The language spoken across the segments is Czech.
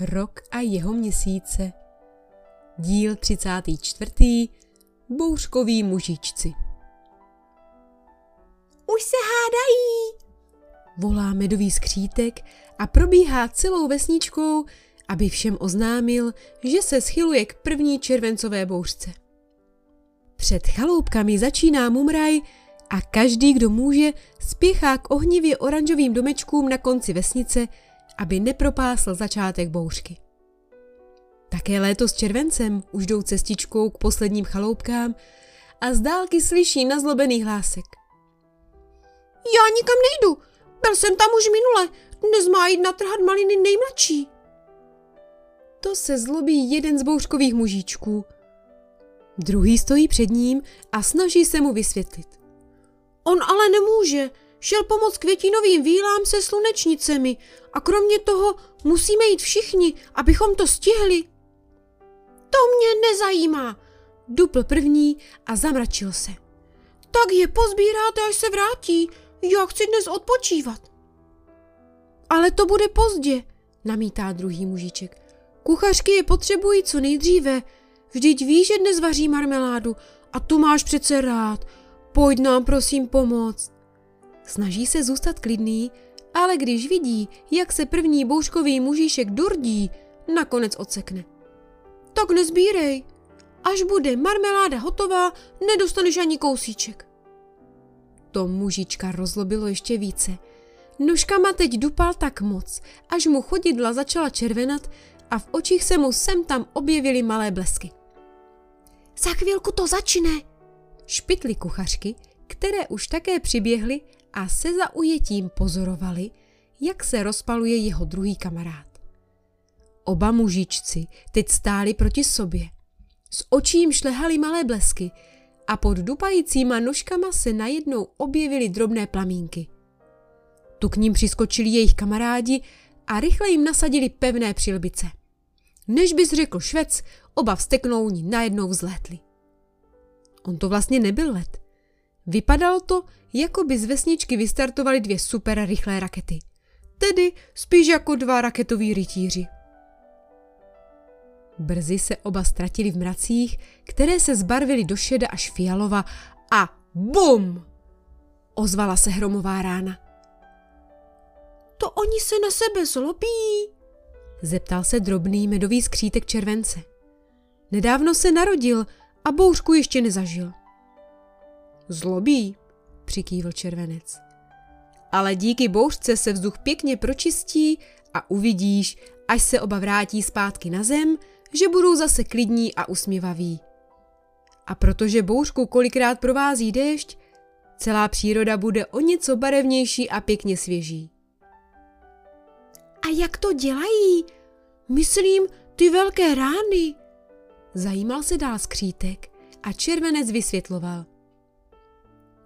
Rok a jeho měsíce. Díl 34. Bouřkoví mužičci. Už se hádají, Volá medový skřítek a probíhá celou vesničkou, aby všem oznámil, že se schyluje k první červencové bouřce. Před chaloupkami začíná mumraj a každý, kdo může, spěchá k ohnivě oranžovým domečkům na konci vesnice, aby nepropásl začátek bouřky. Také léto s červencem už jdou cestičkou k posledním chaloupkám a z dálky slyší nazlobený hlásek. já nikam nejdu, byl jsem tam už minule, dnes má jít natrhat maliny nejmladší. To se zlobí jeden z bouřkových mužíčků. Druhý stojí před ním a snaží se mu vysvětlit. On ale nemůže, šel pomoct květinovým vílám se slunečnicemi a kromě toho musíme jít všichni, abychom to stihli. To mě nezajímá, Dupl první a zamračil se. tak je pozbíráte, až se vrátí, já chci dnes odpočívat. Ale to bude pozdě, namítá druhý mužiček. Kuchařky je potřebují co nejdříve. Vždyť víš, že dnes vaří marmeládu a tu máš přece rád. Pojď nám prosím pomoct. Snaží se zůstat klidný, ale když vidí, jak se první bouřkový mužíšek durdí, nakonec odsekne. Tak nezbírej. Až bude marmeláda hotová, nedostaneš ani kousíček. To mužička rozlobilo ještě více. Nožkama teď dupal tak moc, až mu chodidla začala červenat a v očích se mu sem tam objevily malé blesky. Za chvilku to začne. Špitly kuchařky, které už také přiběhly a se zaujetím pozorovali, jak se rozpaluje jeho druhý kamarád. Oba mužičci teď stáli proti sobě. S očím šlehaly malé blesky a pod dupajícíma nožkama se najednou objevily drobné plamínky. Tu k ním přiskočili jejich kamarádi a rychle jim nasadili pevné přilbice. Než bys řekl švec, oba vsteknouni najednou vzlétli. On to vlastně nebyl let. Vypadalo to, jako by z vesničky vystartovaly dvě super rychlé rakety. Tedy spíš jako dva raketoví rytíři. Brzy se oba ztratili v mracích, které se zbarvily do šeda až fialova a bum! Ozvala se hromová rána. To oni se na sebe zlobí. Zeptal se drobný medový skřítek července. Nedávno se narodil a bouřku ještě nezažil. Zlobí, přikývl červenec. Ale díky bouřce se vzduch pěkně pročistí a uvidíš, až se oba vrátí zpátky na zem, že budou zase klidní a usměvaví. A protože bouřku kolikrát provází déšť, celá příroda bude o něco barevnější a pěkně svěží. A jak to dělají? Myslím, ty velké rány. Zajímal se dál skřítek a červenec vysvětloval.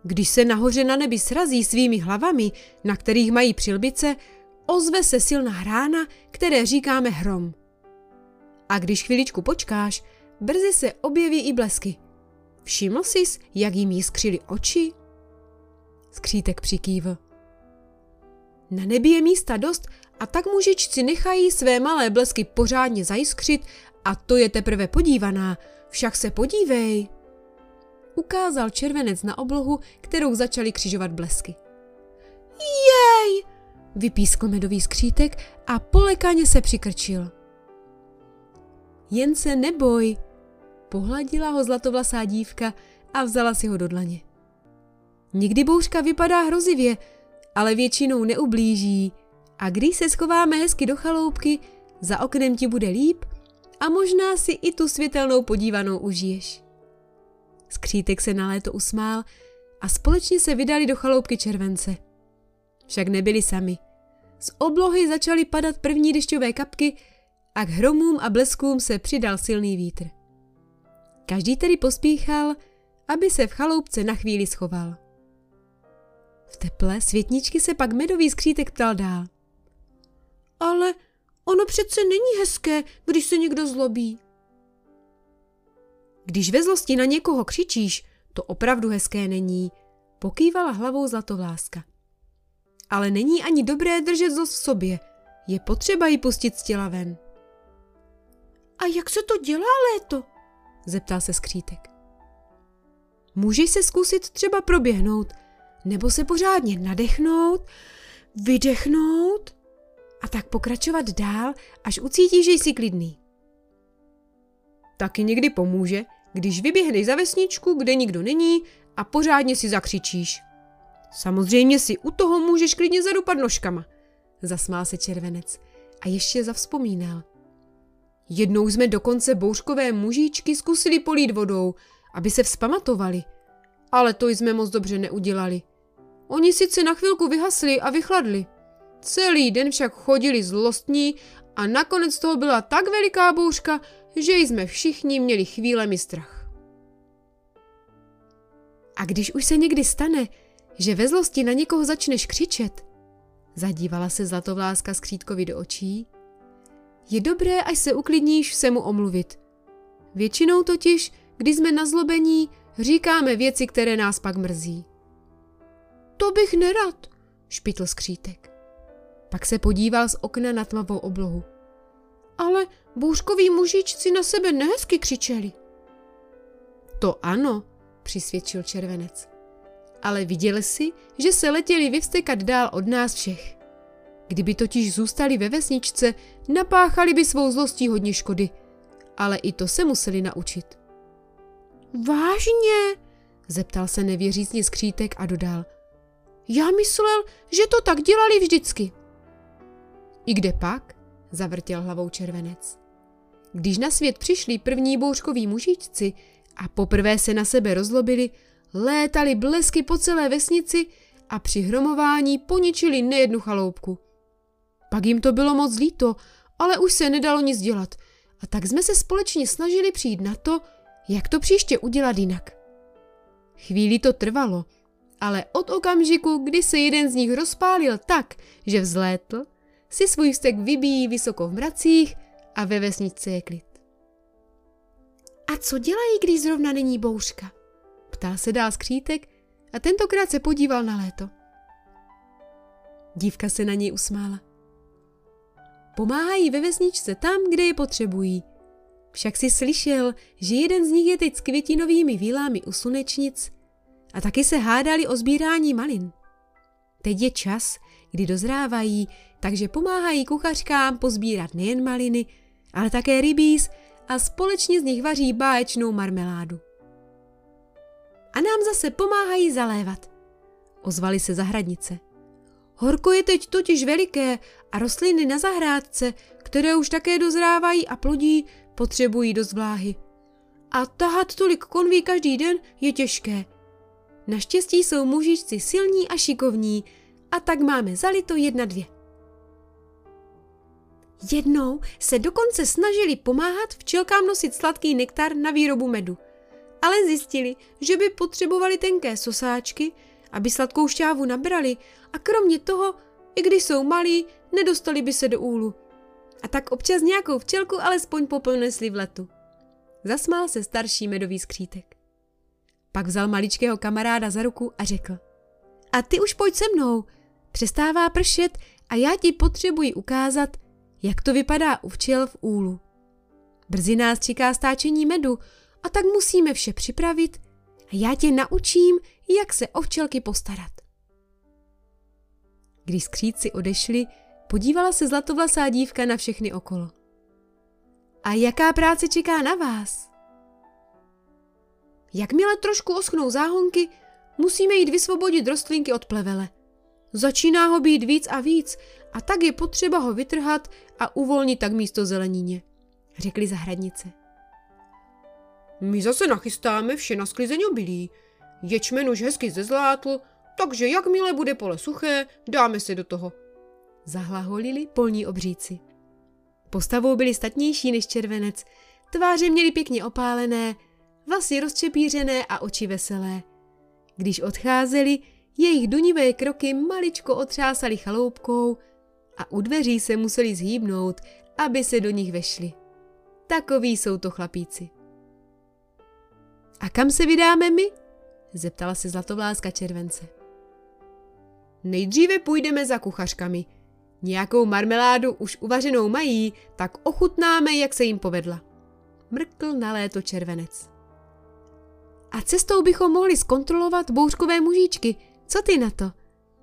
Když se nahoře na nebi srazí svými hlavami, na kterých mají přilbice, ozve se silná rána, které říkáme hrom. A když chviličku počkáš, brzy se objeví i blesky. Všiml jsi, jak jim jiskřily oči? Skřítek přikývl. Na nebi je místa dost a tak mužičci nechají své malé blesky pořádně zajiskřit a to je teprve podívaná, však se podívej. Ukázal červenec na oblohu, kterou začaly křižovat blesky. Jej! Vypískl medový skřítek a polekaně se přikrčil. Jen se neboj, pohladila ho zlatovlasá dívka a vzala si ho do dlaně. Někdy bouřka vypadá hrozivě, ale většinou neublíží a když se schováme hezky do chaloupky, za oknem ti bude líp a možná si i tu světelnou podívanou užiješ. Skřítek se na léto usmál a společně se vydali do chaloupky července. Však nebyli sami. Z oblohy začaly padat první dešťové kapky a k hromům a bleskům se přidal silný vítr. Každý tedy pospíchal, aby se v chaloupce na chvíli schoval. V teple světničky se pak medový skřítek ptal dál. Ale ono přece není hezké, když se někdo zlobí. Když ve zlosti na někoho křičíš, to opravdu hezké není, pokývala hlavou zlatovláska. Ale není ani dobré držet zlost v sobě, je potřeba ji pustit z těla ven. A jak se to dělá léto? Zeptal se skřítek. Můžeš se zkusit třeba proběhnout, nebo se pořádně nadechnout, vydechnout a tak pokračovat dál, až ucítíš, že jsi klidný. Taky někdy pomůže, když vyběhneš za vesničku, kde nikdo není a pořádně si zakřičíš. Samozřejmě si u toho můžeš klidně zadupat nožkama, zasmál se červenec a ještě zavzpomínal. Jednou jsme dokonce bouřkové mužičky zkusili polít vodou, aby se vzpamatovali. Ale to jsme moc dobře neudělali. Oni sice na chvilku vyhasli a vychladli. Celý den však chodili zlostní a nakonec toho byla tak veliká bouřka, že jsme všichni měli chvílemi strach. A když už se někdy stane, že ve zlosti na někoho začneš křičet, zadívala se zlatovláska skřítkovi do očí, je dobré, až se uklidníš, se mu omluvit. Většinou totiž, když jsme na zlobení, říkáme věci, které nás pak mrzí. To bych nerad, špitl skřítek. Pak se podíval z okna na tmavou oblohu. Ale bouřkoví mužičci na sebe nehezky křičeli. To ano, přisvědčil červenec. Ale viděli si, že se letěli vyvstekat dál od nás všech. Kdyby totiž zůstali ve vesničce, napáchali by svou zlostí hodně škody. Ale i to se museli naučit. Vážně? Zeptal se nevěřícně skřítek a dodal. Já myslel, že to tak dělali vždycky. I kde pak? Zavrtěl hlavou červenec. Když na svět přišli první bouřkoví mužičci a poprvé se na sebe rozlobili, létali blesky po celé vesnici a při hromování poničili nejednu chaloupku. Pak jim to bylo moc líto, ale už se nedalo nic dělat a tak jsme se společně snažili přijít na to, jak to příště udělat jinak. Chvíli to trvalo, ale od okamžiku, kdy se jeden z nich rozpálil tak, že vzlétl, si svůj stek vybíjí vysoko v mracích a ve vesnici je klid. A co dělají, když zrovna není bouřka? Ptá se dál skřítek a tentokrát se podíval na léto. Dívka se na něj usmála. Pomáhají ve vesničce tam, kde je potřebují. Však si slyšel, že jeden z nich je teď s květinovými vílami u slunečnic a taky se hádali o sbírání malin. Teď je čas, kdy dozrávají, takže pomáhají kuchařkám pozbírat nejen maliny, ale také rybíz a společně z nich vaří báječnou marmeládu. A nám zase pomáhají zalévat. Ozvali se zahradnice. Horko je teď totiž veliké a rostliny na zahrádce, které už také dozrávají a plodí, potřebují dost vláhy. A tahat tolik konví každý den je těžké. Naštěstí jsou mužičci silní a šikovní, a tak máme zalito jedna dvě. Jednou se dokonce snažili pomáhat včelkám nosit sladký nektar na výrobu medu, ale zjistili, že by potřebovali tenké sosáčky, aby sladkou šťávu nabrali a kromě toho, i když jsou malí, nedostali by se do úlu. A tak občas nějakou včelku alespoň poplnesli v letu. Zasmál se starší medový skřítek. Pak vzal maličkého kamaráda za ruku a řekl. A ty už pojď se mnou. Přestává pršet a já ti potřebuji ukázat, jak to vypadá u včel v úlu. Brzy nás čeká stáčení medu a tak musíme vše připravit a já tě naučím, jak se o včelky postarat. Když skříci odešli, podívala se zlatovlasá dívka na všechny okolo. A jaká práce čeká na vás? Jakmile trošku oschnou záhonky, musíme jít vysvobodit rostlinky od plevele. Začíná ho být víc a víc a tak je potřeba ho vytrhat a uvolnit tak místo zelenině, řekli zahradnice. My zase nachystáme vše na sklizeň obilí. Ječmen už hezky zezlátl, takže jakmile bude pole suché, dáme se do toho. Zahlaholili polní obříci. Postavou byli statnější než červenec, tváře měli pěkně opálené, vlasy rozčepířené a oči veselé. Když odcházeli, jejich dunivé kroky maličko otřásaly chaloupkou a u dveří se museli zhýbnout, aby se do nich vešli. Takoví jsou to chlapíci. A kam se vydáme my? zeptala se zlatovláska července. Nejdříve půjdeme za kuchařkami. Nějakou marmeládu už uvařenou mají, tak ochutnáme, jak se jim povedla. mrkl na léto červenec. A cestou bychom mohli zkontrolovat bouřkové mužíčky. Co ty na to?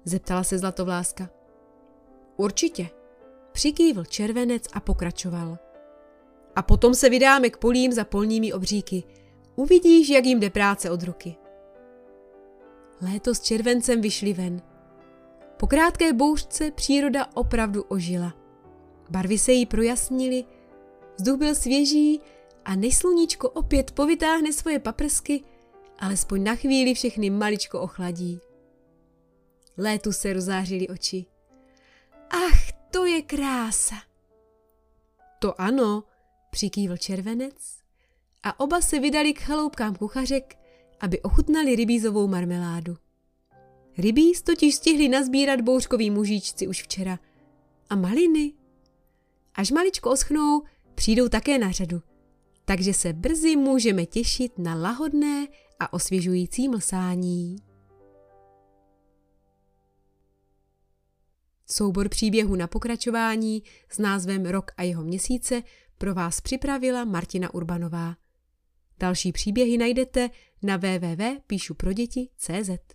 Zeptala se Zlatovláska. Určitě. Přikývl červenec a pokračoval. A potom se vydáme k polím za polními obříky. Uvidíš, jak jim jde práce od ruky. Léto s červencem vyšli ven. Po krátké bouřce příroda opravdu ožila. Barvy se jí projasnily, vzduch byl svěží a než sluníčko opět povytáhne svoje paprsky, alespoň na chvíli všechny maličko ochladí. Létu se rozářily oči. Ach, to je krása! To ano, přikývl červenec a oba se vydali k chaloupkám kuchařek, aby ochutnali rybízovou marmeládu. Rybíz totiž stihli nazbírat bouřkový mužičci už včera. A maliny? Až maličko oschnou, přijdou také na řadu. Takže se brzy můžeme těšit na lahodné a osvěžující mlsání. Soubor příběhu na pokračování s názvem Rok a jeho měsíce pro vás připravila Martina Urbanová. Další příběhy najdete na www.píšuproděti.cz.